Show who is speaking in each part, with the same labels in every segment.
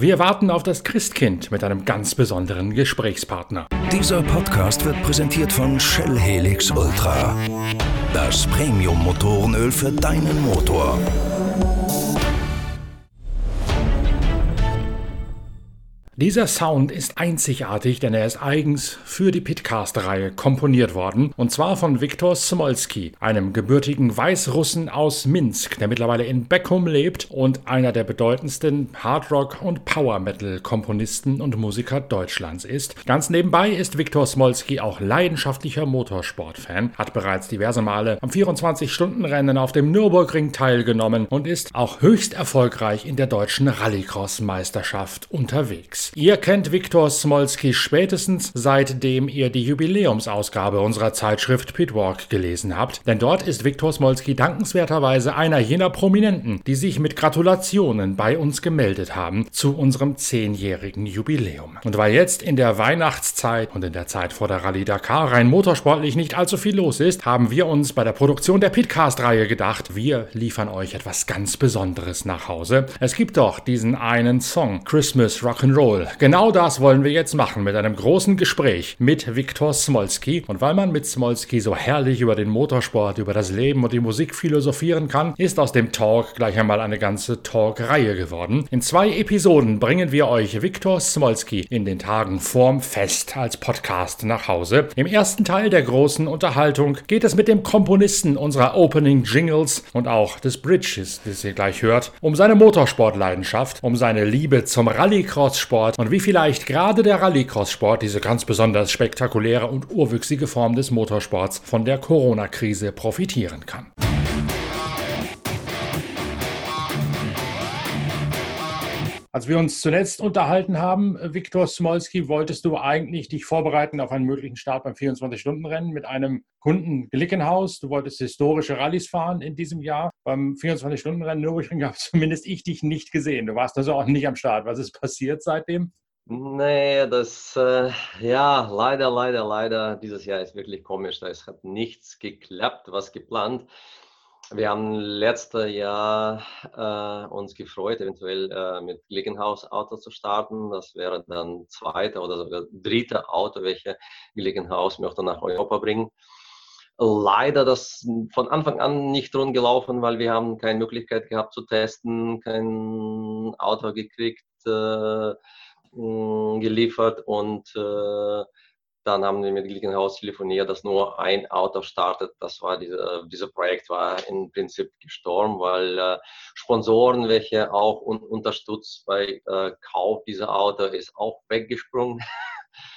Speaker 1: Wir warten auf das Christkind mit einem ganz besonderen Gesprächspartner.
Speaker 2: Dieser Podcast wird präsentiert von Shell Helix Ultra. Das Premium-Motorenöl für deinen Motor.
Speaker 1: Dieser Sound ist einzigartig, denn er ist eigens für die Pitcast-Reihe komponiert worden, und zwar von Viktor Smolski, einem gebürtigen Weißrussen aus Minsk, der mittlerweile in Beckum lebt und einer der bedeutendsten Hardrock- und Power-Metal-Komponisten und Musiker Deutschlands ist. Ganz nebenbei ist Viktor Smolski auch leidenschaftlicher Motorsport-Fan, hat bereits diverse Male am 24-Stunden-Rennen auf dem Nürburgring teilgenommen und ist auch höchst erfolgreich in der deutschen Rallycross-Meisterschaft unterwegs. Ihr kennt Viktor Smolski spätestens seitdem ihr die Jubiläumsausgabe unserer Zeitschrift Pitwalk gelesen habt, denn dort ist Viktor Smolski dankenswerterweise einer jener Prominenten, die sich mit Gratulationen bei uns gemeldet haben zu unserem zehnjährigen Jubiläum. Und weil jetzt in der Weihnachtszeit und in der Zeit vor der Rallye Dakar rein motorsportlich nicht allzu viel los ist, haben wir uns bei der Produktion der Pitcast-Reihe gedacht, wir liefern euch etwas ganz Besonderes nach Hause. Es gibt doch diesen einen Song, Christmas Rock'n'Roll Jawohl, genau das wollen wir jetzt machen mit einem großen Gespräch mit Viktor Smolski. Und weil man mit Smolski so herrlich über den Motorsport, über das Leben und die Musik philosophieren kann, ist aus dem Talk gleich einmal eine ganze Talk-Reihe geworden. In zwei Episoden bringen wir euch Viktor Smolski in den Tagen vorm Fest als Podcast nach Hause. Im ersten Teil der großen Unterhaltung geht es mit dem Komponisten unserer Opening Jingles und auch des Bridges, das ihr gleich hört, um seine Motorsportleidenschaft, um seine Liebe zum Rallycross-Sport Motorsport und wie vielleicht gerade der Rallycross-Sport, diese ganz besonders spektakuläre und urwüchsige Form des Motorsports, von der Corona-Krise profitieren kann. Als wir uns zuletzt unterhalten haben, Viktor Smolski, wolltest du eigentlich dich vorbereiten auf einen möglichen Start beim 24-Stunden-Rennen mit einem Kunden Glickenhaus. Du wolltest historische Rallyes fahren in diesem Jahr. Beim 24-Stunden-Rennen Nürburgring habe zumindest ich dich nicht gesehen. Du warst also auch nicht am Start. Was ist passiert seitdem?
Speaker 3: Nee, das, äh, ja, leider, leider, leider. Dieses Jahr ist wirklich komisch. Es hat nichts geklappt, was geplant. Wir haben letztes Jahr äh, uns gefreut, eventuell äh, mit Glickenhaus Auto zu starten. Das wäre dann zweite oder sogar dritte Auto, welche Glickenhaus möchte nach Europa bringen. Leider das von Anfang an nicht rund gelaufen, weil wir haben keine Möglichkeit gehabt zu testen, kein Auto gekriegt, äh, geliefert und äh, dann haben wir mit Glickenhaus telefoniert, dass nur ein Auto startet. Das war diese, dieses Projekt war im Prinzip gestorben, weil äh, Sponsoren, welche auch un unterstützt bei äh, Kauf dieser Auto, ist auch weggesprungen.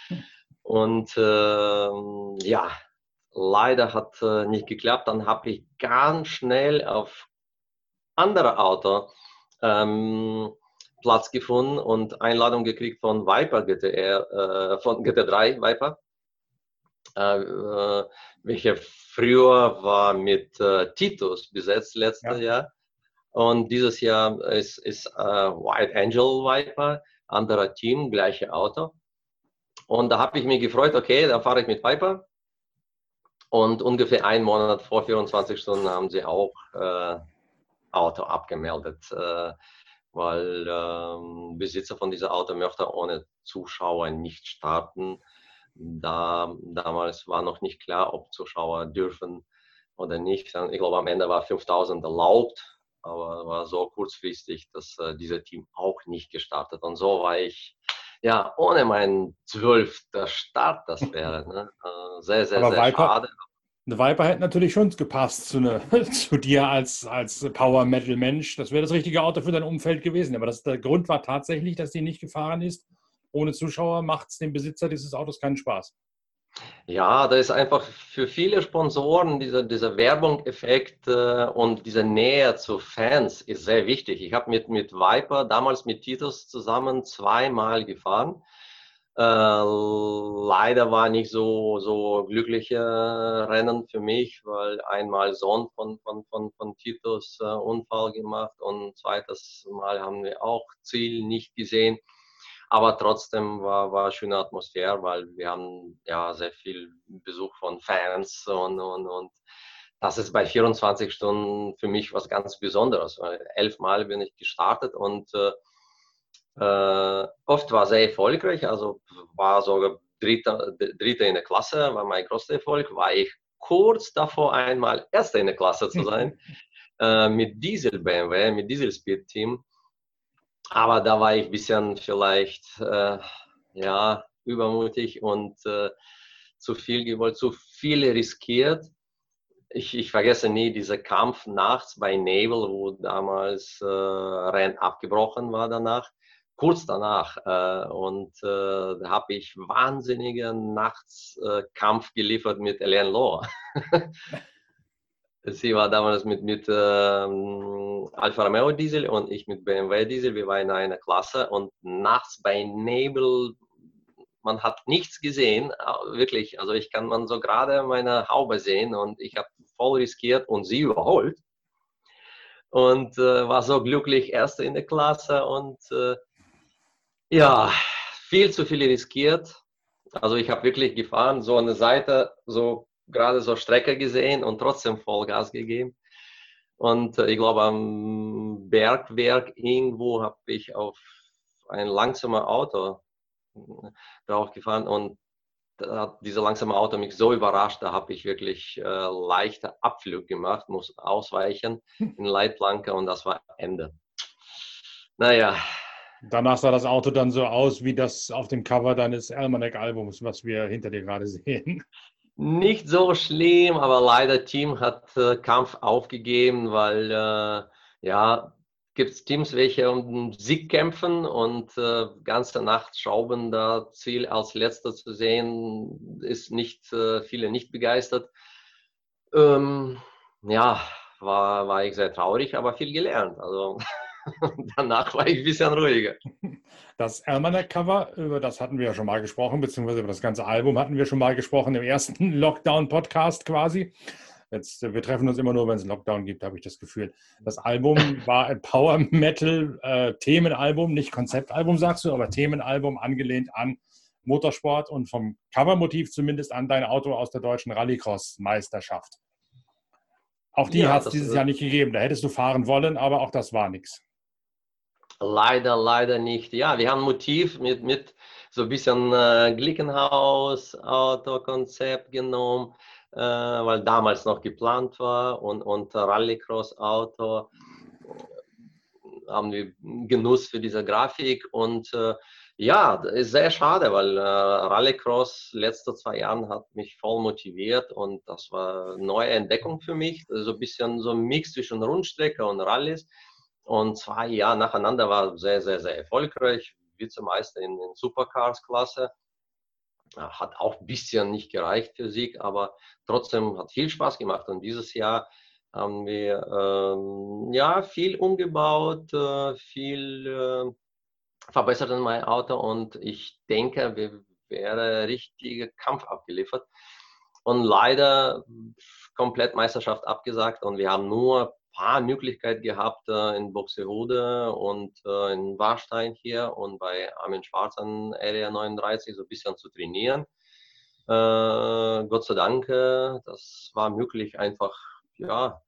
Speaker 3: Und äh, ja, leider hat äh, nicht geklappt. Dann habe ich ganz schnell auf andere Auto ähm, Platz gefunden und Einladung gekriegt von Viper GTR, äh, von GT3 Viper, äh, äh, welche früher war mit äh, Titus besetzt letztes ja. Jahr. Und dieses Jahr ist, ist äh, White Angel Viper, anderer Team, gleiche Auto. Und da habe ich mich gefreut, okay, dann fahre ich mit Viper. Und ungefähr einen Monat vor 24 Stunden haben sie auch äh, Auto abgemeldet. Weil ähm, Besitzer von dieser Auto möchte ohne Zuschauer nicht starten. Da, damals war noch nicht klar, ob Zuschauer dürfen oder nicht. Ich glaube, am Ende war 5000 erlaubt, aber war so kurzfristig, dass äh, dieser Team auch nicht gestartet. Und so war ich ja ohne meinen zwölfter Start, das wäre ne? äh, sehr, sehr, aber sehr Viper, schade.
Speaker 1: Eine Viper hätte natürlich schon gepasst zu, eine, zu dir als, als Power-Metal-Mensch. Das wäre das richtige Auto für dein Umfeld gewesen. Aber das, der Grund war tatsächlich, dass die nicht gefahren ist. Ohne Zuschauer macht es dem Besitzer dieses Autos keinen Spaß.
Speaker 3: Ja, da ist einfach für viele Sponsoren dieser, dieser Werbung-Effekt äh, und diese Nähe zu Fans ist sehr wichtig. Ich habe mit, mit Viper damals mit Titus zusammen zweimal gefahren. Äh, leider war nicht so, so glückliche Rennen für mich, weil einmal Sohn von, von, von, von Titus äh, Unfall gemacht und zweites Mal haben wir auch Ziel nicht gesehen. Aber trotzdem war, war schöne Atmosphäre, weil wir haben ja sehr viel Besuch von Fans und, und, und das ist bei 24 Stunden für mich was ganz Besonderes. Elfmal bin ich gestartet und äh, Äh, oft war sehr erfolgreich, also war sogar Dritter, Dritter in der Klasse, war mein größter Erfolg. War ich kurz davor, einmal Erster in der Klasse zu sein, äh, mit Diesel BMW, mit Diesel Speed Team. Aber da war ich ein bisschen vielleicht, äh, ja, übermutig und äh, zu viel gewollt, zu viel riskiert. Ich, ich, vergesse nie diesen Kampf nachts bei Nebel, wo damals äh, Rennen abgebrochen war danach, kurz danach. Äh, und äh, da habe ich wahnsinnigen Nachtskampf äh, geliefert mit Elaine Lohr. Sie war damals mit, mit ähm, Alfa Romeo Diesel und ich mit BMW Diesel. Wir waren in einer Klasse und nachts bei Nebel man hat nichts gesehen, äh, wirklich. Also ich kann man so gerade meine Haube sehen und ich habe voll riskiert und sie überholt und äh, war so glücklich erste in der Klasse und äh, ja viel zu viel riskiert. Also ich habe wirklich gefahren, so eine Seite, so gerade so Strecke gesehen und trotzdem Vollgas gegeben. Und äh, ich glaube am Bergwerk irgendwo habe ich auf ein langsamer Auto drauf gefahren und da hat dieser langsame Auto mich so überrascht, da habe ich wirklich äh, leichte Abflug gemacht, muss ausweichen in Leitplanke und das war Ende.
Speaker 1: Naja. Danach sah das Auto dann so aus wie das auf dem Cover deines Almanac-Albums, was wir hinter dir gerade sehen.
Speaker 3: Nicht so schlimm, aber leider Team hat äh, Kampf aufgegeben, weil äh, ja gibt es Teams, welche um den Sieg kämpfen und äh, ganze Nacht schrauben da Ziel als letzter zu sehen, ist nicht äh, viele nicht begeistert. Ähm, ja, war, war ich sehr traurig, aber viel gelernt. Also danach war ich ein bisschen ruhiger.
Speaker 1: Das Almanac-Cover, über das hatten wir ja schon mal gesprochen, beziehungsweise über das ganze Album hatten wir schon mal gesprochen im ersten Lockdown-Podcast quasi. Jetzt, äh, wir treffen uns immer nur, wenn es Lockdown gibt, habe ich das Gefühl. Das Album war ein Power Metal äh, Themenalbum, nicht Konzeptalbum, sagst du, aber Themenalbum angelehnt an Motorsport und vom Covermotiv zumindest an dein Auto aus der deutschen Rallycross-Meisterschaft. Auch die ja, hat es dieses Jahr nicht gegeben. Da hättest du fahren wollen, aber auch das war nichts.
Speaker 3: Leider, leider nicht. Ja, wir haben Motiv mit, mit so ein bisschen äh, Glickenhaus-Autokonzept genommen äh, weil damals noch geplant war und, und Rallycross-Auto äh, haben wir Genuss für diese Grafik und äh, ja, ist sehr schade, weil äh, Rallycross letzte zwei Jahren hat mich voll motiviert und das war eine neue Entdeckung für mich. So ein bisschen so ein Mix zwischen Rundstrecke und Rallys. Und zwei Jahre nacheinander war sehr, sehr, sehr erfolgreich. Vizemeister in, in Supercars-Klasse hat auch ein bisschen nicht gereicht für Sieg, aber trotzdem hat viel Spaß gemacht. Und dieses Jahr haben wir ähm, ja viel umgebaut, äh, viel äh, verbessert in mein Auto und ich denke, wir wäre richtiger Kampf abgeliefert. Und leider komplett Meisterschaft abgesagt und wir haben nur paar Möglichkeiten gehabt äh, in Buxtehude und äh, in Warstein hier und bei Armin Schwarz an Area 39 so ein bisschen zu trainieren. Äh, Gott sei Dank, äh, das war möglich, einfach, ja,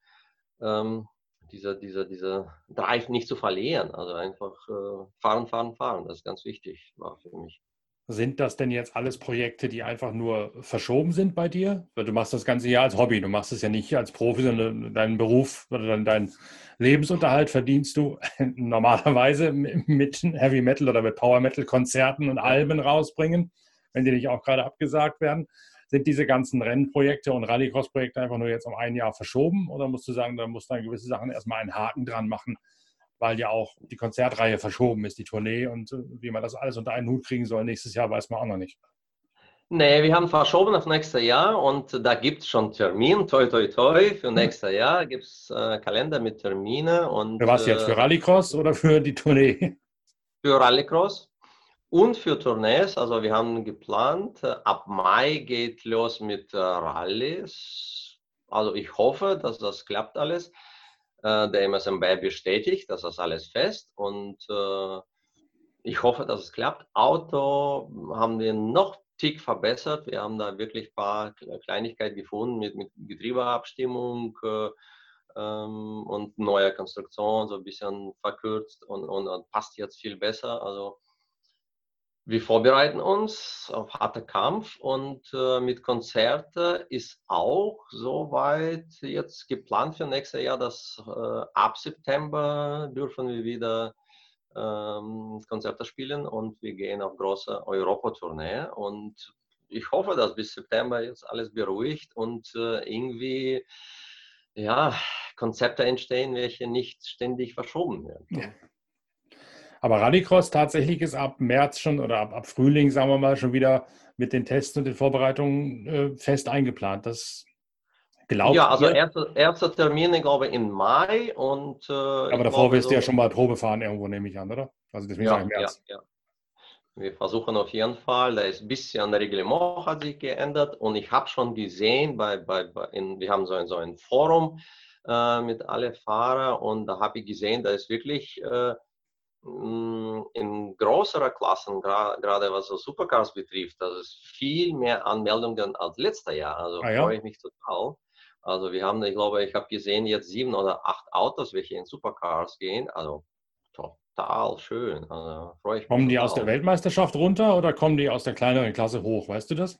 Speaker 3: ähm, diese, diese, diese Drive nicht zu verlieren. Also einfach äh, fahren, fahren, fahren. Das ist ganz wichtig, war für mich.
Speaker 1: Sind das denn jetzt alles Projekte, die einfach nur verschoben sind bei dir? Du machst das Ganze ja als Hobby, du machst es ja nicht als Profi, sondern deinen Beruf oder deinen dein Lebensunterhalt verdienst du normalerweise mit Heavy Metal oder mit Power Metal Konzerten und Alben rausbringen, wenn die nicht auch gerade abgesagt werden. Sind diese ganzen Rennprojekte und Rallycross-Projekte einfach nur jetzt um ein Jahr verschoben oder musst du sagen, da musst du dann gewisse Sachen erstmal einen Haken dran machen, weil ja auch die Konzertreihe verschoben ist, die Tournee und äh, wie man das alles unter einen Hut kriegen soll nächstes Jahr, weiß man auch noch nicht.
Speaker 3: Nee, wir haben verschoben auf nächstes Jahr und da gibt es schon Termin, toi toi toi, für hm. nächstes Jahr gibt es äh, Kalender mit Termine. Und,
Speaker 1: für was jetzt, für äh, Rallycross oder für die Tournee?
Speaker 3: Für Rallycross und für Tournees, also wir haben geplant, äh, ab Mai geht los mit Rallyes. Also ich hoffe, dass das klappt alles. Äh, der MSMB bestätigt, dass das alles fest und äh, ich hoffe, dass es klappt. Auto haben wir noch Tick verbessert. Wir haben da wirklich ein paar Kleinigkeiten gefunden mit, mit Getriebeabstimmung, äh, ähm, und neue Konstruktion, so ein bisschen verkürzt und, und, und passt jetzt viel besser. Also wir vorbereiten uns auf harter Kampf und äh, mit Konzerte ist auch soweit jetzt geplant für nächstes Jahr, dass äh, ab September dürfen wir wieder ähm, Konzerte spielen und wir gehen auf große Europa-Tournee und ich hoffe, dass bis September jetzt alles beruhigt und äh, irgendwie ja, Konzepte entstehen, welche nicht ständig verschoben werden. Ja.
Speaker 1: Aber Rallycross tatsächlich ist ab März schon oder ab, ab Frühling, sagen wir mal, schon wieder mit den Tests und den Vorbereitungen äh, fest eingeplant. Das
Speaker 3: glaubt Ja, also erster erste Termin, ich glaube, in Mai. Und, äh,
Speaker 1: Aber davor wirst du ja schon mal Probe fahren irgendwo, nehme ich an, oder?
Speaker 3: Also deswegen ja, März. Ja, ja. Wir versuchen auf jeden Fall, da ist ein bisschen Reglement hat sich geändert und ich habe schon gesehen, bei, bei, bei in, wir haben so ein, so ein Forum äh, mit allen Fahrern und da habe ich gesehen, da ist wirklich äh, in größeren Klassen, gerade was so Supercars betrifft, das ist viel mehr Anmeldungen als letztes Jahr. Also ah, ja? freue ich mich total. Also wir haben, ich glaube, ich habe gesehen jetzt sieben oder acht Autos, welche in Supercars gehen. Also total schön. Also
Speaker 1: freue ich mich. Kommen die total. aus der Weltmeisterschaft runter oder kommen die aus der kleineren Klasse hoch? Weißt du das?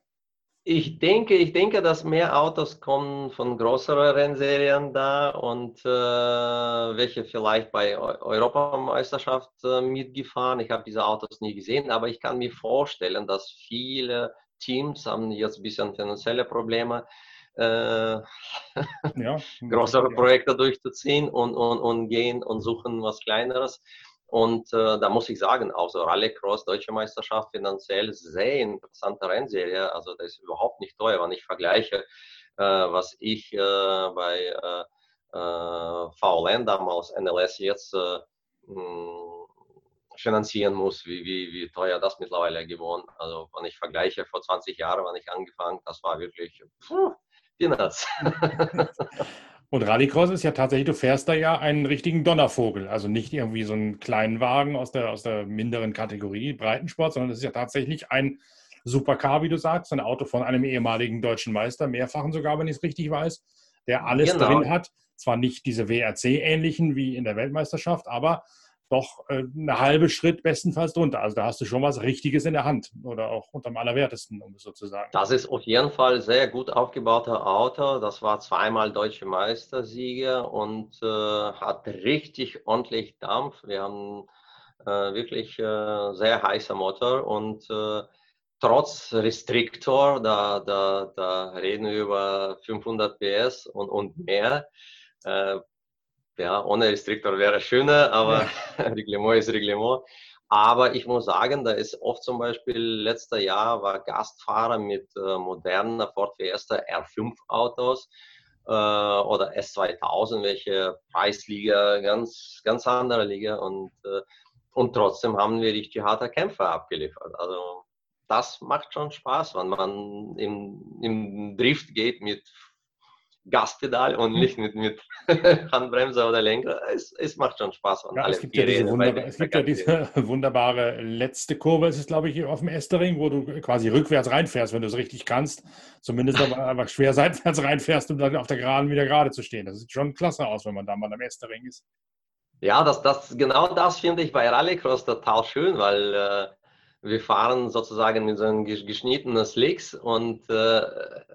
Speaker 3: Ich denke, ich denke, dass mehr Autos kommen von größeren Rennserien da und äh, welche vielleicht bei Europameisterschaft äh, mitgefahren. Ich habe diese Autos nie gesehen, aber ich kann mir vorstellen, dass viele Teams haben jetzt ein bisschen finanzielle Probleme, äh, ja, größere Projekte durchzuziehen und, und, und gehen und suchen was Kleineres. Und äh, da muss ich sagen, auch so Rallycross, Deutsche Meisterschaft, finanziell sehr interessante Rennserie. Also das ist überhaupt nicht teuer, wenn ich vergleiche, äh, was ich äh, bei äh, äh, VLN damals, NLS jetzt finanzieren muss, wie, wie, wie teuer das mittlerweile geworden. Also wenn ich vergleiche vor 20 Jahren, wann ich angefangen, das war wirklich puh, Peanuts.
Speaker 1: Und Rallycross ist ja tatsächlich, du fährst da ja einen richtigen Donnervogel. Also nicht irgendwie so einen kleinen Wagen aus der, aus der minderen Kategorie Breitensport, sondern es ist ja tatsächlich ein Supercar, wie du sagst, ein Auto von einem ehemaligen deutschen Meister, mehrfachen sogar, wenn ich es richtig weiß, der alles genau. drin hat. Zwar nicht diese WRC-ähnlichen wie in der Weltmeisterschaft, aber doch äh, eine halbe Schritt bestenfalls drunter. Also da hast du schon was Richtiges in der Hand oder auch unterm Allerwertesten, um es so zu sagen.
Speaker 3: Das ist auf jeden Fall sehr gut aufgebauter Auto. Das war zweimal deutsche Meistersieger und äh, hat richtig ordentlich Dampf. Wir haben äh, wirklich äh, sehr heißer Motor und äh, trotz Restriktor, da, da, da reden wir über 500 PS und, und mehr, äh, ja, ohne Restriktor wäre schöner, aber ja. Reglement ist Reglement. Aber ich muss sagen, da ist oft zum Beispiel, letztes Jahr war Gastfahrer mit äh, moderner Ford Fiesta R5 Autos äh, oder S2000, welche Preisliga, ganz, ganz andere Liga und, äh, und trotzdem haben wir richtig harte Kämpfer abgeliefert. Also das macht schon Spaß, wenn man im, im Drift geht mit Gaspedal und hm. nicht mit, mit Handbremse oder Lenker. Es, es macht schon Spaß.
Speaker 1: Ja, es gibt ja, diese, wunderbar, es gibt ja diese wunderbare letzte Kurve, es ist glaube ich auf dem Estering, wo du quasi rückwärts reinfährst, wenn du es richtig kannst. Zumindest aber einfach schwer seitwärts reinfährst, um dann auf der Geraden wieder gerade zu stehen. Das sieht schon klasse aus, wenn man da mal am Estering ist.
Speaker 3: Ja, das, das, genau das finde ich bei Rallycross total schön, weil äh, wir fahren sozusagen mit so einem geschnittenen Slicks und äh,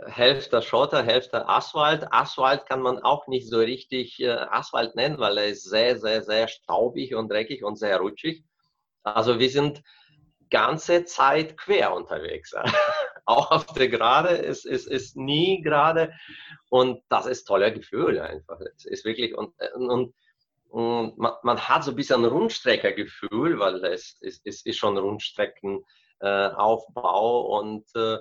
Speaker 3: Hälfte Schotter, Hälfte Asphalt. Asphalt kann man auch nicht so richtig äh, Asphalt nennen, weil er ist sehr, sehr, sehr staubig und dreckig und sehr rutschig. Also wir sind ganze Zeit quer unterwegs. auch auf der Gerade ist, ist, ist nie gerade und das ist toller Gefühl einfach. Es ist wirklich und, und und man, man, hat so ein bisschen Rundstreckergefühl, weil es, es, es ist schon Rundstreckenaufbau äh, und äh,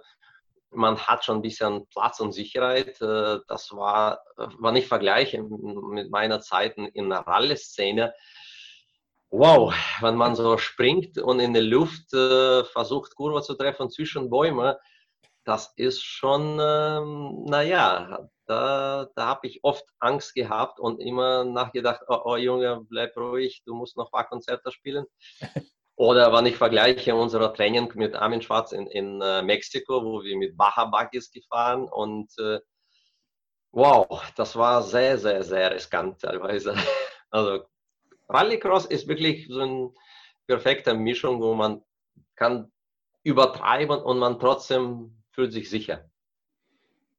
Speaker 3: man hat schon ein bisschen Platz und Sicherheit. Äh, das war, wenn ich vergleiche mit meiner Zeit in der Rallye-Szene, wow, wenn man so springt und in der Luft äh, versucht, Kurve zu treffen zwischen Bäumen, das ist schon, ähm, naja, da, da habe ich oft Angst gehabt und immer nachgedacht, oh, oh Junge, bleib ruhig, du musst noch ein paar Konzerte spielen. Oder wenn ich vergleiche unser Training mit Armin Schwarz in, in uh, Mexiko, wo wir mit Baja Buggies gefahren und uh, Wow, das war sehr, sehr, sehr riskant teilweise. Also Rallycross ist wirklich so eine perfekte Mischung, wo man kann übertreiben und man trotzdem fühlt sich sicher.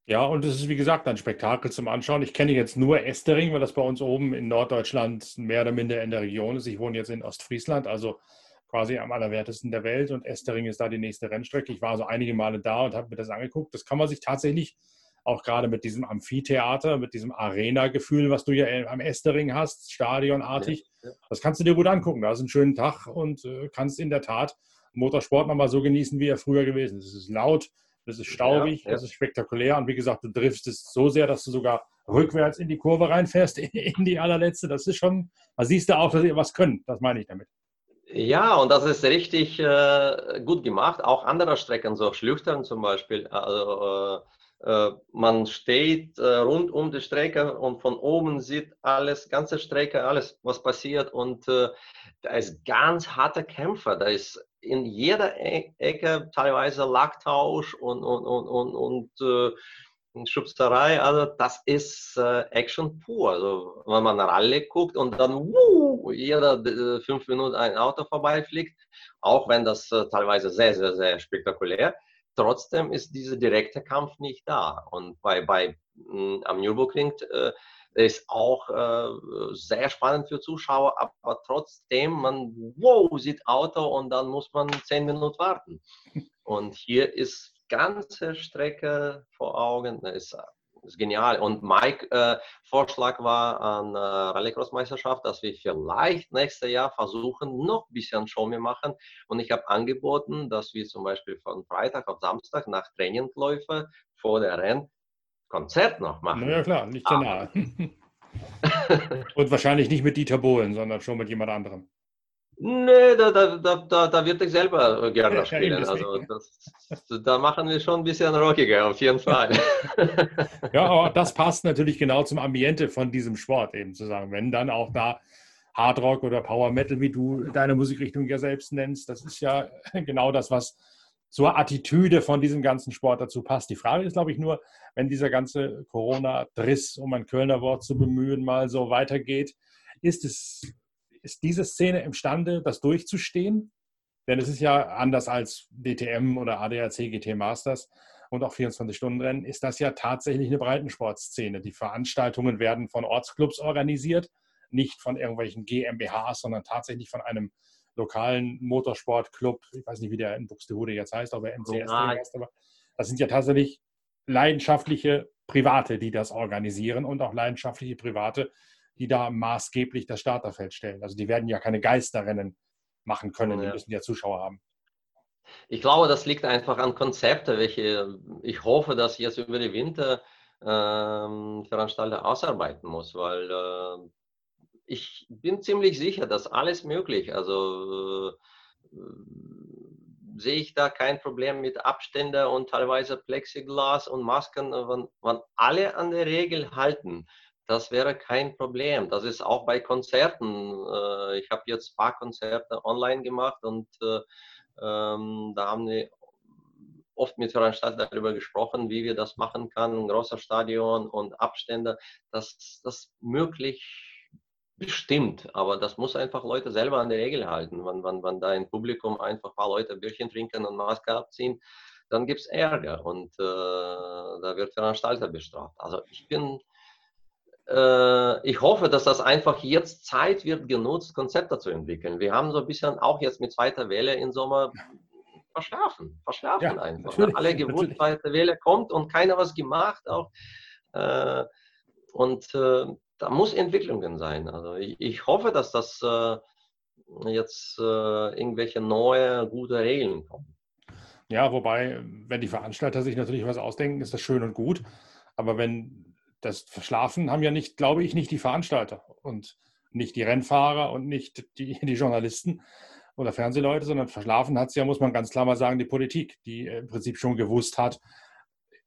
Speaker 1: Ja, und es ist wie gesagt ein Spektakel zum Anschauen. Ich kenne jetzt nur Estering, weil das bei uns oben in Norddeutschland mehr oder minder in der Region ist. Ich wohne jetzt in Ostfriesland, also quasi am allerwertesten der Welt und Estering ist da die nächste Rennstrecke. Ich war also einige Male da und habe mir das angeguckt. Das kann man sich tatsächlich auch gerade mit diesem Amphitheater, mit diesem Arena-Gefühl, was du ja am Estering hast, stadionartig, ja, ja. das kannst du dir gut angucken. Da ist ein schönen Tag und äh, kannst in der Tat Motorsport nochmal so genießen, wie er früher gewesen ist. Es ist laut, es ist staubig, ja, es ist spektakulär und wie gesagt, du driftest so sehr, dass du sogar rückwärts in die Kurve reinfährst, in die allerletzte. Das ist schon, da siehst du auch, dass ihr was könnt. Das meine ich damit.
Speaker 3: Ja, und das ist richtig äh, gut gemacht. Auch andere Strecken, so Schlüchtern zum Beispiel. Also, äh, äh, man steht äh, rund um die Strecke und von oben sieht alles, ganze Strecke, alles, was passiert. Und äh, da ist ganz harte Kämpfer. Da ist in jeder e Ecke teilweise Lacktausch und, und, und, und, und äh, Schubserei. Also das ist äh, Action pur. Also wenn man Rallye guckt und dann wuh, jeder äh, fünf Minuten ein Auto vorbeifliegt, auch wenn das teilweise sehr, sehr, sehr spektakulär trotzdem ist dieser direkte Kampf nicht da. Und bei, bei am Nürburgring äh, ist auch äh, sehr spannend für Zuschauer, aber trotzdem, man wow, sieht Auto und dann muss man zehn Minuten warten. Und hier ist ganze Strecke vor Augen, ist ist genial. Und Mike äh, Vorschlag war an äh, Rallycross-Meisterschaft, dass wir vielleicht nächstes Jahr versuchen, noch ein bisschen Show mehr machen. Und ich habe angeboten, dass wir zum Beispiel von Freitag auf Samstag nach Trainingläufe vor der Renn Konzert noch machen.
Speaker 1: Na ja, klar, nicht sehr nah. Und wahrscheinlich nicht mit Dieter Bohlen, sondern schon mit jemand anderem.
Speaker 3: Nee, da, da, da, da würde ich selber gerne spielen. Also das, da machen wir schon ein bisschen rockiger, auf jeden Fall.
Speaker 1: ja, aber das passt natürlich genau zum Ambiente von diesem Sport eben zu sagen. Wenn dann auch da Hardrock oder Power Metal, wie du deine Musikrichtung ja selbst nennst, das ist ja genau das, was zur Attitüde von diesem ganzen Sport dazu passt. Die Frage ist, glaube ich, nur, wenn dieser ganze Corona-Driss, um ein Kölner Wort zu bemühen, mal so weitergeht, ist es ist diese Szene imstande, das durchzustehen? Denn es ist ja anders als DTM oder ADAC GT Masters und auch 24-Stunden-Rennen, ist das ja tatsächlich eine Breitensportszene. Die Veranstaltungen werden von Ortsclubs organisiert, nicht von irgendwelchen GmbHs, sondern tatsächlich von einem lokalen Motorsportclub. Ich weiß nicht, wie der in Buxtehude jetzt heißt, ob er MCS heißt, aber das sind ja tatsächlich leidenschaftliche Private, die das organisieren und auch leidenschaftliche Private, die da maßgeblich das Starterfeld stellen. Also die werden ja keine Geisterrennen machen können, die müssen ja Zuschauer haben.
Speaker 3: Ich glaube, das liegt einfach an Konzepten, welche ich hoffe, dass jetzt über die Winter ähm, Veranstalter ausarbeiten muss, weil äh, ich bin ziemlich sicher, dass alles möglich. Also äh, sehe ich da kein Problem mit Abständen und teilweise Plexiglas und Masken, wenn, wenn alle an der Regel halten das wäre kein Problem. Das ist auch bei Konzerten. Äh, ich habe jetzt ein paar Konzerte online gemacht und äh, ähm, da haben wir oft mit Veranstaltern darüber gesprochen, wie wir das machen können, ein großer Stadion und Abstände. Das, das möglich bestimmt, aber das muss einfach Leute selber an die Regel halten. Wenn, wenn, wenn da im Publikum einfach ein paar Leute Bierchen trinken und Maske abziehen, dann gibt es Ärger und äh, da wird Veranstalter bestraft. Also ich bin äh, ich hoffe, dass das einfach jetzt Zeit wird genutzt, Konzepte zu entwickeln. Wir haben so ein bisschen auch jetzt mit zweiter Welle im Sommer verschlafen, verschlafen ja, einfach. Alle gewusst, zweite Welle kommt und keiner was gemacht auch. Äh, und äh, da muss Entwicklungen sein. Also ich, ich hoffe, dass das jetzt irgendwelche neue, gute Regeln kommen.
Speaker 1: Ja, wobei, wenn die Veranstalter sich natürlich was ausdenken, ist das schön und gut. Aber wenn das Verschlafen haben ja nicht, glaube ich, nicht die Veranstalter und nicht die Rennfahrer und nicht die, die Journalisten oder Fernsehleute, sondern verschlafen hat es ja, muss man ganz klar mal sagen, die Politik, die im Prinzip schon gewusst hat,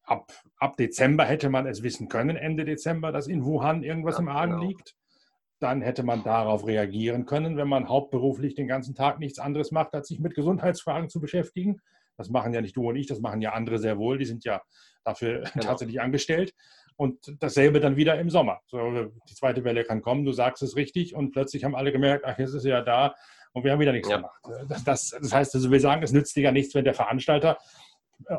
Speaker 1: ab, ab Dezember hätte man es wissen können, Ende Dezember, dass in Wuhan irgendwas ja, im Argen genau. liegt. Dann hätte man darauf reagieren können, wenn man hauptberuflich den ganzen Tag nichts anderes macht, als sich mit Gesundheitsfragen zu beschäftigen. Das machen ja nicht du und ich, das machen ja andere sehr wohl. Die sind ja dafür genau. tatsächlich angestellt. und dasselbe dann wieder im Sommer. So, die zweite Welle kann kommen, du sagst es richtig und plötzlich haben alle gemerkt, ach, jetzt ist er ja da und wir haben wieder nichts ja. gemacht. Das, das, das, heißt, also wir sagen, es nützt dir ja nichts, wenn der Veranstalter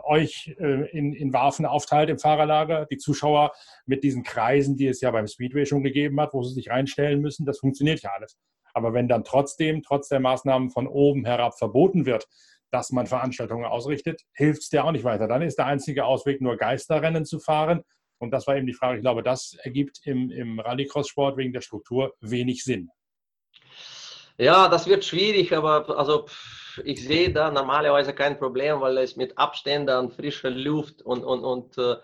Speaker 1: euch äh, in, in Waffen aufteilt im Fahrerlager, die Zuschauer mit diesen Kreisen, die es ja beim Speedway schon gegeben hat, wo sie sich reinstellen müssen, das funktioniert ja alles. Aber wenn dann trotzdem, trotz der Maßnahmen von oben herab verboten wird, dass man Veranstaltungen ausrichtet, hilft es dir auch nicht weiter. Dann ist der einzige Ausweg, nur Geisterrennen zu fahren. Und das war eben die Frage. Ich glaube, das ergibt im, im Rallycross-Sport wegen der Struktur wenig Sinn.
Speaker 3: Ja, das wird schwierig, aber also ich sehe da normalerweise kein Problem, weil es mit Abständen, frischer Luft und, und, und äh,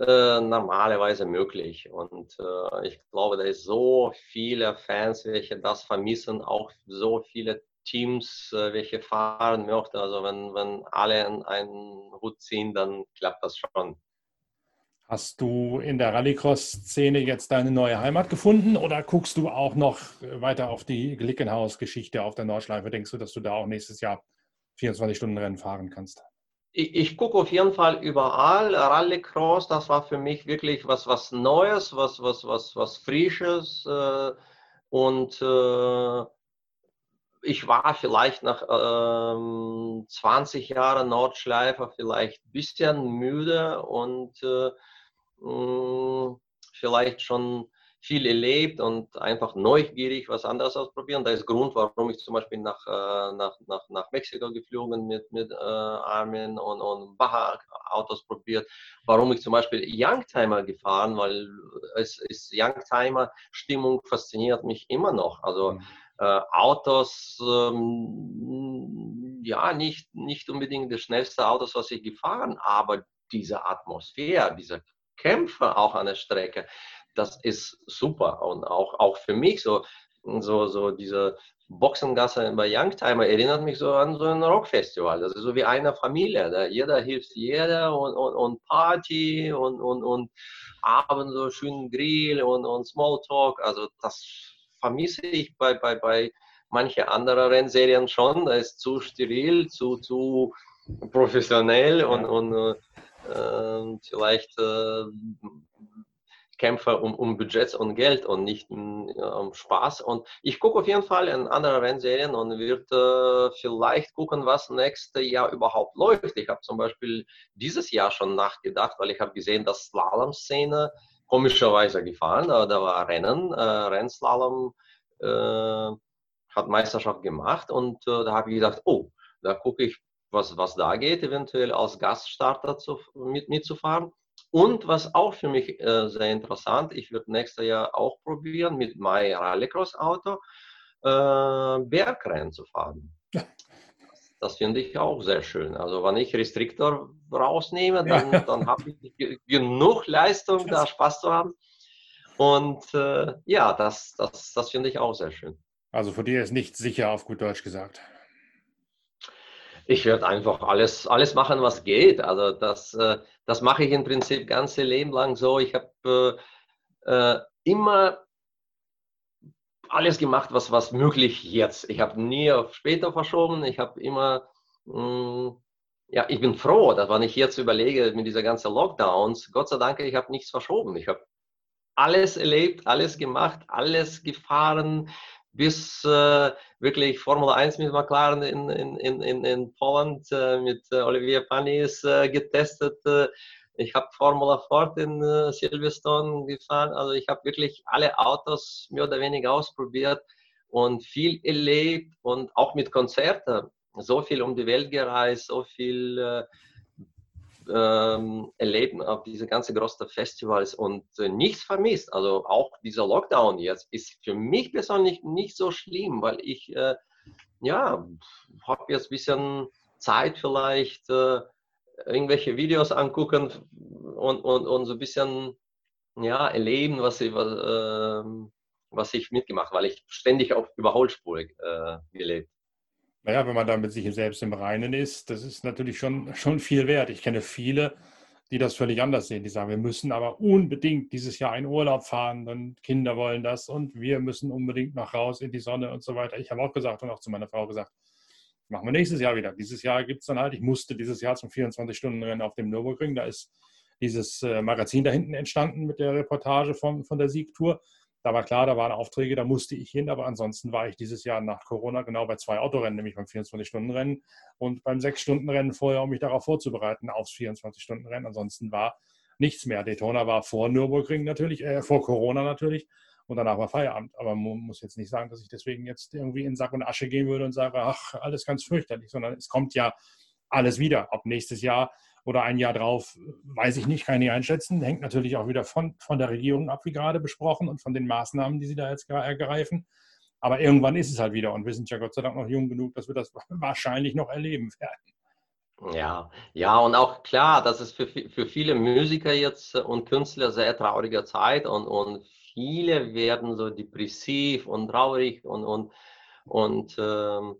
Speaker 3: äh, normalerweise möglich. Und äh, ich glaube, da ist so viele Fans, welche das vermissen, auch so viele Teams, äh, welche fahren möchten. Also wenn, wenn alle einen Hut ziehen, dann klappt das schon.
Speaker 1: Hast du in der Rallycross-Szene jetzt deine neue Heimat gefunden oder guckst du auch noch weiter auf die Glickenhaus-Geschichte auf der Nordschleife? Denkst du, dass du da auch nächstes Jahr 24-Stunden-Rennen fahren kannst?
Speaker 3: Ich, ich gucke auf jeden Fall überall. Rallycross, das war für mich wirklich was, was Neues, was, was, was, was Frisches. Äh, und äh, ich war vielleicht nach ähm, 20 Jahren Nordschleife vielleicht ein bisschen müde und äh, mh, vielleicht schon viel erlebt und einfach neugierig was anderes ausprobieren. Das ist Grund, warum ich zum Beispiel nach, äh, nach, nach, nach Mexiko geflogen mit, mit äh, Armin und, und Baja Autos probiert. Warum ich zum Beispiel Youngtimer gefahren, weil es ist Youngtimer Stimmung fasziniert mich immer noch. Also mhm äh, Autos, ähm, ja, nicht, nicht unbedingt das schnellste Autos, was ich gefahren, aber diese Atmosphäre, diese Kämpfe auch an der Strecke, das ist super. Und auch, auch für mich so, so, so diese Boxengasse bei Youngtimer erinnert mich so an so ein Rockfestival. Das ist so wie eine Familie. Da jeder hilft jeder und, und, und Party und, und, und Abend so schön Grill und, und Smalltalk. Also das vermisse ich bei, bei, bei manchen anderen Rennserien schon. Da ist zu steril, zu, zu professionell und, und äh, vielleicht äh, Kämpfe um, um Budgets und Geld und nicht um, um Spaß. Und ich gucke auf jeden Fall in andere Rennserien und werde äh, vielleicht gucken, was nächstes Jahr überhaupt läuft. Ich habe zum Beispiel dieses Jahr schon nachgedacht, weil ich habe gesehen, dass Slalom-Szene komischerweise gefahren. Da, da war Rennen, äh, Rennslalom äh, hat Meisterschaft gemacht und äh, da habe ich gedacht, oh, da gucke ich, was, was da geht, eventuell als Gaststarter zu, mit, mitzufahren. Und was auch für mich äh, sehr interessant, ich würde nächstes Jahr auch probieren, mit meinem Rallycross-Auto äh, Bergrennen zu fahren. Das finde ich auch sehr schön. Also wenn ich Restriktor rausnehme, dann, ja. dann habe ich genug Leistung, da Spaß zu haben. Und äh, ja, das, das, das finde ich auch sehr schön.
Speaker 1: Also für dir ist nicht sicher, auf gut Deutsch gesagt.
Speaker 3: Ich werde einfach alles, alles machen, was geht. Also das, äh, das mache ich im Prinzip ganze Leben lang so. Ich habe äh, äh, immer alles gemacht, was, was möglich jetzt. Ich habe nie auf später verschoben. Ich habe immer, mh, mm, ja, ich bin froh, dass wenn ich jetzt überlege mit dieser ganzen Lockdowns, Gott sei Dank, ich habe nichts verschoben. Ich habe alles erlebt, alles gemacht, alles gefahren, bis äh, wirklich Formel 1 mit McLaren in, in, in, in Polen äh, mit äh, Olivier Panis äh, getestet. ich habe Formula Ford in äh, Silverstone gefahren. Also ich habe wirklich alle Autos mehr oder weniger ausprobiert und viel erlebt und auch mit Konzerten. So viel um die Welt gereist, so viel äh, ähm, erleben auf diese ganze großen Festivals und äh, nichts vermisst. Also auch dieser Lockdown jetzt ist für mich persönlich nicht so schlimm, weil ich äh, ja habe jetzt ein bisschen Zeit vielleicht äh, irgendwelche Videos angucken und, und, und so ein bisschen ja, erleben, was ich, was, äh, was ich mitgemacht weil ich ständig auf Überholspur äh, gelebt
Speaker 1: naja, wenn man da mit sich selbst im Reinen ist, das ist natürlich schon, schon viel wert. Ich kenne viele, die das völlig anders sehen. Die sagen, wir müssen aber unbedingt dieses Jahr in Urlaub fahren und Kinder wollen das und wir müssen unbedingt noch raus in die Sonne und so weiter. Ich habe auch gesagt und auch zu meiner Frau gesagt, machen wir nächstes Jahr wieder. Dieses Jahr gibt es dann halt, ich musste dieses Jahr zum 24-Stunden-Rennen auf dem Nürburgring, da ist dieses äh, Magazin da hinten entstanden mit der Reportage von, von der Siegtour. Da war klar, da waren Aufträge, da musste ich hin, aber ansonsten war ich dieses Jahr nach Corona genau bei zwei Autorennen, nämlich beim 24-Stunden-Rennen und beim 6-Stunden-Rennen vorher, um mich darauf vorzubereiten, aufs 24-Stunden-Rennen. Ansonsten war nichts mehr. Daytona war vor Nürburgring natürlich, äh, vor Corona natürlich und danach war Feierabend. Aber man muss jetzt nicht sagen, dass ich deswegen jetzt irgendwie in Sack und Asche gehen würde und sage, ach, alles ganz fürchterlich, sondern es kommt ja alles wieder. Ob nächstes Jahr oder ein Jahr drauf, weiß ich nicht, kann ich nicht einschätzen. Hängt natürlich auch wieder von, von der Regierung ab, wie gerade besprochen, und von den Maßnahmen, die sie da jetzt ergreifen. Aber irgendwann ist es halt wieder und wir sind ja Gott sei Dank noch jung genug, dass wir das wahrscheinlich noch erleben werden.
Speaker 3: Ja, ja, und auch klar, das ist für, für viele Musiker jetzt und Künstler sehr traurige Zeit und, und viele werden so depressiv und traurig und, und, und ähm,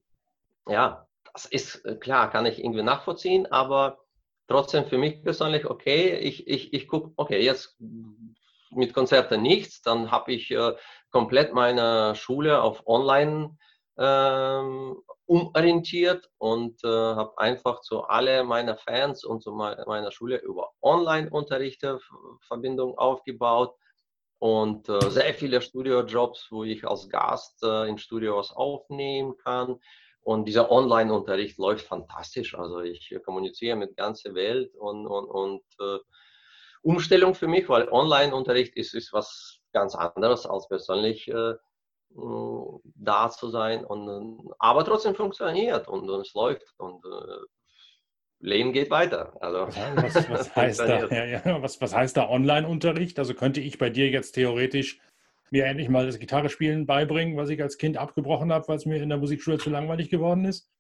Speaker 3: ja, das ist äh, klar, kann ich irgendwie nachvollziehen, aber trotzdem für mich persönlich, okay, ich, ich, ich gucke, okay, jetzt mit Konzerten nichts, dann habe ich äh, komplett meine Schule auf Online ähm, umorientiert und äh, habe einfach zu alle meiner Fans und zu meiner Schule über Online-Unterrichte Verbindung aufgebaut und äh, sehr viele Studiojobs, wo ich als Gast äh, in Studios aufnehmen kann. Und dieser Online-Unterricht läuft fantastisch. Also ich kommuniziere mit der ganzen Welt und, und, und äh, Umstellung für mich, weil Online-Unterricht ist, ist was ganz anderes als persönlich äh, da zu sein. Und, aber trotzdem funktioniert und, und es läuft und äh, Leben geht weiter. Also,
Speaker 1: was, was, heißt da, ja, ja, was, was heißt da Online-Unterricht? Also könnte ich bei dir jetzt theoretisch mir endlich mal das Gitarrespielen beibringen, was ich als Kind abgebrochen habe, weil es mir in der Musikschule zu langweilig geworden ist?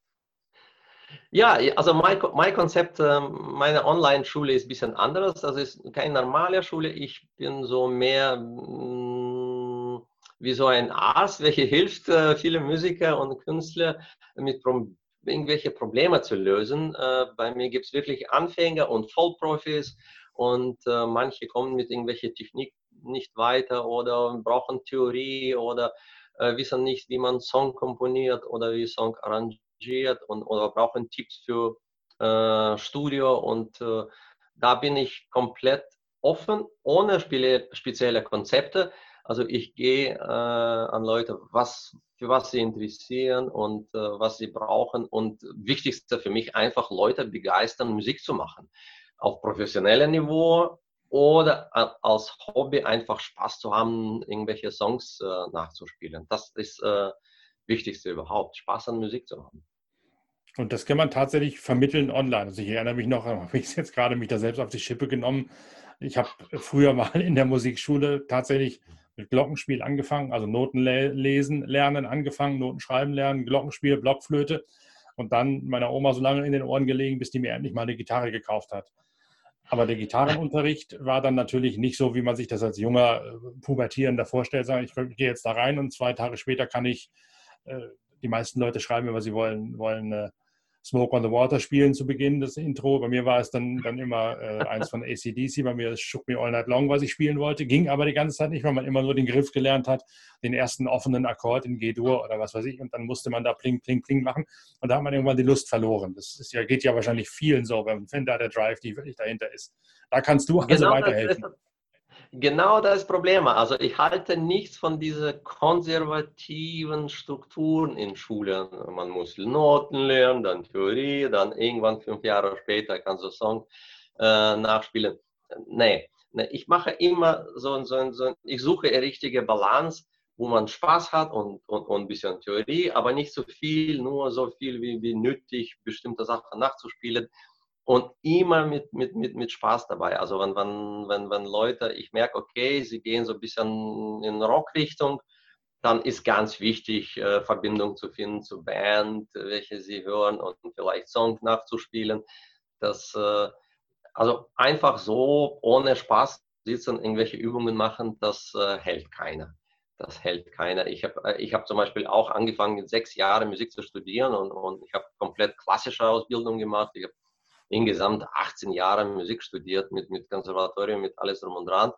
Speaker 3: Ja, also mein, mein Konzept, ähm, meine Online-Schule ist ein bisschen anderes. Das ist keine normale Schule. Ich bin so mehr mm, wie so ein Arzt, welcher hilft äh, viele Musiker und Künstler mit irgendwelche Probleme zu lösen. Äh, bei mir gibt es wirklich Anfänger und Vollprofis und äh, manche kommen mit irgendwelcher Technik nicht weiter oder brauchen Theorie oder äh, wissen nicht, wie man Song komponiert oder wie Song arrangiert und, oder brauchen Tipps für äh, Studio und äh, da bin ich komplett offen, ohne spezielle Konzepte. Also ich gehe äh, an Leute, was, für was sie interessieren und äh, was sie brauchen. Und wichtigste für mich einfach Leute begeistern, Musik zu machen. Auf professionellem Niveau oder als Hobby einfach Spaß zu haben, irgendwelche Songs äh, nachzuspielen. Das ist äh, Wichtigste überhaupt, Spaß an Musik zu haben.
Speaker 1: Und das kann man tatsächlich vermitteln online. Also ich erinnere mich noch, habe ich jetzt gerade mich da selbst auf die Schippe genommen. Ich habe früher mal in der Musikschule tatsächlich mit Glockenspiel angefangen, also Noten lesen, lernen angefangen, Noten schreiben lernen, Glockenspiel, Blockflöte und dann meiner Oma so lange in den Ohren gelegen, bis die mir endlich mal eine Gitarre gekauft hat. Aber der Gitarrenunterricht war dann natürlich nicht so, wie man sich das als junger äh, Pubertierender vorstellt. Sagen, ich gehe jetzt da rein und zwei Tage später kann ich, äh, die meisten Leute schreiben was sie wollen, wollen äh, Smoke on the Water spielen zu Beginn, das Intro. Bei mir war es dann, dann immer äh, eins von ACDC, bei mir ist Shook Me All Night Long, was ich spielen wollte. Ging aber die ganze Zeit nicht, weil man immer nur den Griff gelernt hat, den ersten offenen Akkord in G-Dur oder was weiß ich. Und dann musste man da Pling, Pling, Pling machen. Und da hat man irgendwann die Lust verloren. Das ist ja, geht ja wahrscheinlich vielen so, wenn da der Drive die wirklich dahinter ist. Da kannst du also genau weiterhelfen. Das,
Speaker 3: Genau das Problem. Also ich halte nichts von diesen konservativen Strukturen in Schulen. Man muss Noten lernen, dann Theorie, dann irgendwann fünf Jahre später kannst du Song äh, nachspielen. Nee, nee, ich mache immer so, so, so, ich suche eine richtige Balance, wo man Spaß hat und, und, und ein bisschen Theorie, aber nicht so viel, nur so viel wie, wie nötig, bestimmte Sachen nachzuspielen und immer mit, mit, mit, mit Spaß dabei. Also wenn, wenn, wenn, wenn Leute, ich merke, okay, sie gehen so ein bisschen in Rockrichtung, dann ist ganz wichtig, äh, Verbindung zu finden zur Band, welche sie hören und vielleicht Song nachzuspielen. Das, äh, also einfach so ohne Spaß sitzen, irgendwelche Übungen machen, das äh, hält keiner. Das hält keiner. Ich habe ich hab zum Beispiel auch angefangen, mit sechs Jahren Musik zu studieren und, und ich habe komplett klassische Ausbildung gemacht. Ich habe insgesamt 18 Jahre Musik studiert mit, mit Konservatorium, mit alles drum und dran.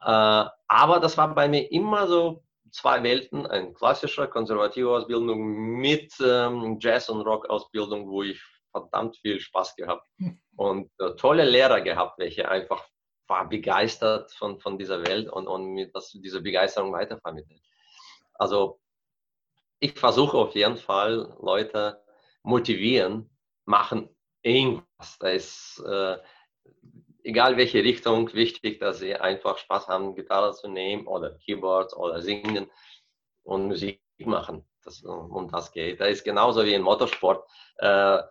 Speaker 3: Äh, aber das war bei mir immer so zwei Welten, eine klassische konservative Ausbildung mit ähm, Jazz- und Rock-Ausbildung, wo ich verdammt viel Spaß gehabt und äh, tolle Lehrer gehabt, welche einfach war begeistert von, von dieser Welt und, und mir das, diese Begeisterung weitervermittelt. Also ich versuche auf jeden Fall Leute motivieren, machen irgendwas. Da ist äh, egal welche Richtung wichtig, dass sie einfach Spaß haben, Gitarre zu nehmen oder Keyboard oder singen und Musik machen. Das, um das geht. Da ist genauso wie im Motorsport. Äh,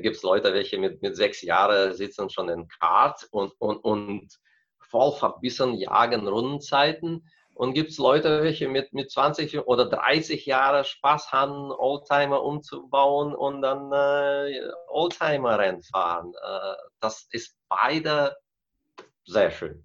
Speaker 3: gibt es Leute, welche mit, mit sechs Jahren sitzen schon in Kart und, und, und voll verbissen jagen Rundenzeiten. Und gibt es Leute, welche mit, mit 20 oder 30 Jahren Spaß haben, Oldtimer umzubauen und dann äh, Oldtimer-Rennen fahren. Äh, das ist beide sehr schön.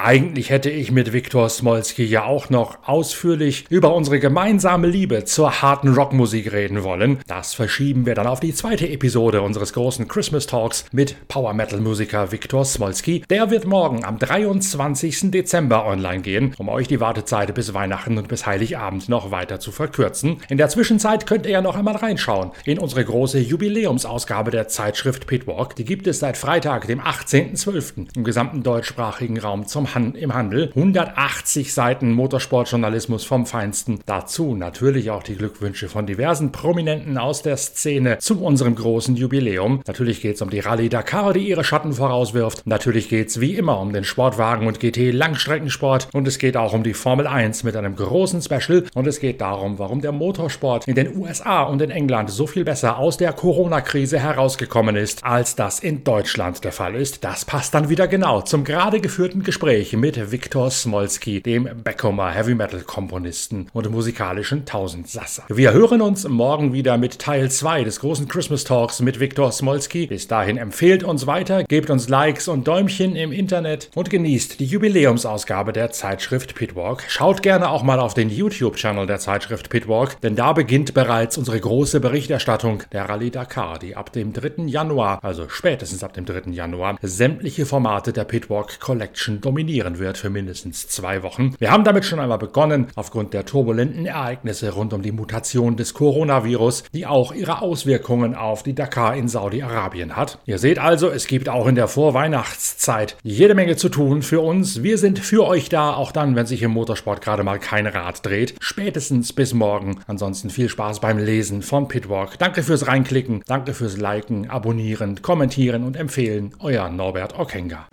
Speaker 1: Eigentlich hätte ich mit Viktor Smolski ja auch noch ausführlich über unsere gemeinsame Liebe zur harten Rockmusik reden wollen. Das verschieben wir dann auf die zweite Episode unseres großen Christmas Talks mit Power Metal Musiker Viktor Smolski. Der wird morgen am 23. Dezember online gehen, um euch die Wartezeit bis Weihnachten und bis Heiligabend noch weiter zu verkürzen. In der Zwischenzeit könnt ihr ja noch einmal reinschauen in unsere große Jubiläumsausgabe der Zeitschrift Pitwalk. Die gibt es seit Freitag, dem 18.12. im gesamten deutschsprachigen Raum zum Han im Handel. 180 Seiten Motorsportjournalismus vom Feinsten. Dazu natürlich auch die Glückwünsche von diversen Prominenten aus der Szene zu unserem großen Jubiläum. Natürlich geht es um die Rallye Dakar, die ihre Schatten vorauswirft. Natürlich geht es wie immer um den Sportwagen und GT Langstreckensport. Und es geht auch um die Formel 1 mit einem großen Special. Und es geht darum, warum der Motorsport in den USA und in England so viel besser aus der Corona-Krise herausgekommen ist, als das in Deutschland der Fall ist. Das passt dann wieder genau zum gerade geführten Gespräch Gespräch mit Viktor Smolski, dem Beckomer Heavy Metal Komponisten und musikalischen Tausendsasser. Wir hören uns morgen wieder mit Teil 2 des großen Christmas Talks mit Viktor Smolski. Bis dahin empfehlt uns weiter, gebt uns Likes und Däumchen im Internet und genießt die Jubiläumsausgabe der Zeitschrift Pitwalk. Schaut gerne auch mal auf den YouTube-Channel der Zeitschrift Pitwalk, denn da beginnt bereits unsere große Berichterstattung der Rallye Dakar, die ab dem 3. Januar, also spätestens ab dem 3. Januar, sämtliche Formate der Pitwalk Collection dominieren dominieren wird für mindestens zwei Wochen. Wir haben damit schon einmal begonnen, aufgrund der turbulenten Ereignisse rund um die Mutation des Coronavirus, die auch ihre Auswirkungen auf die Dakar in Saudi-Arabien hat. Ihr seht also, es gibt auch in der Vorweihnachtszeit jede Menge zu tun für uns. Wir sind für euch da, auch dann, wenn sich im Motorsport gerade mal kein Rad dreht. Spätestens bis morgen. Ansonsten viel Spaß beim Lesen von Pitwalk. Danke fürs Reinklicken, danke fürs Liken, Abonnieren, Kommentieren und Empfehlen. Euer Norbert Okenga.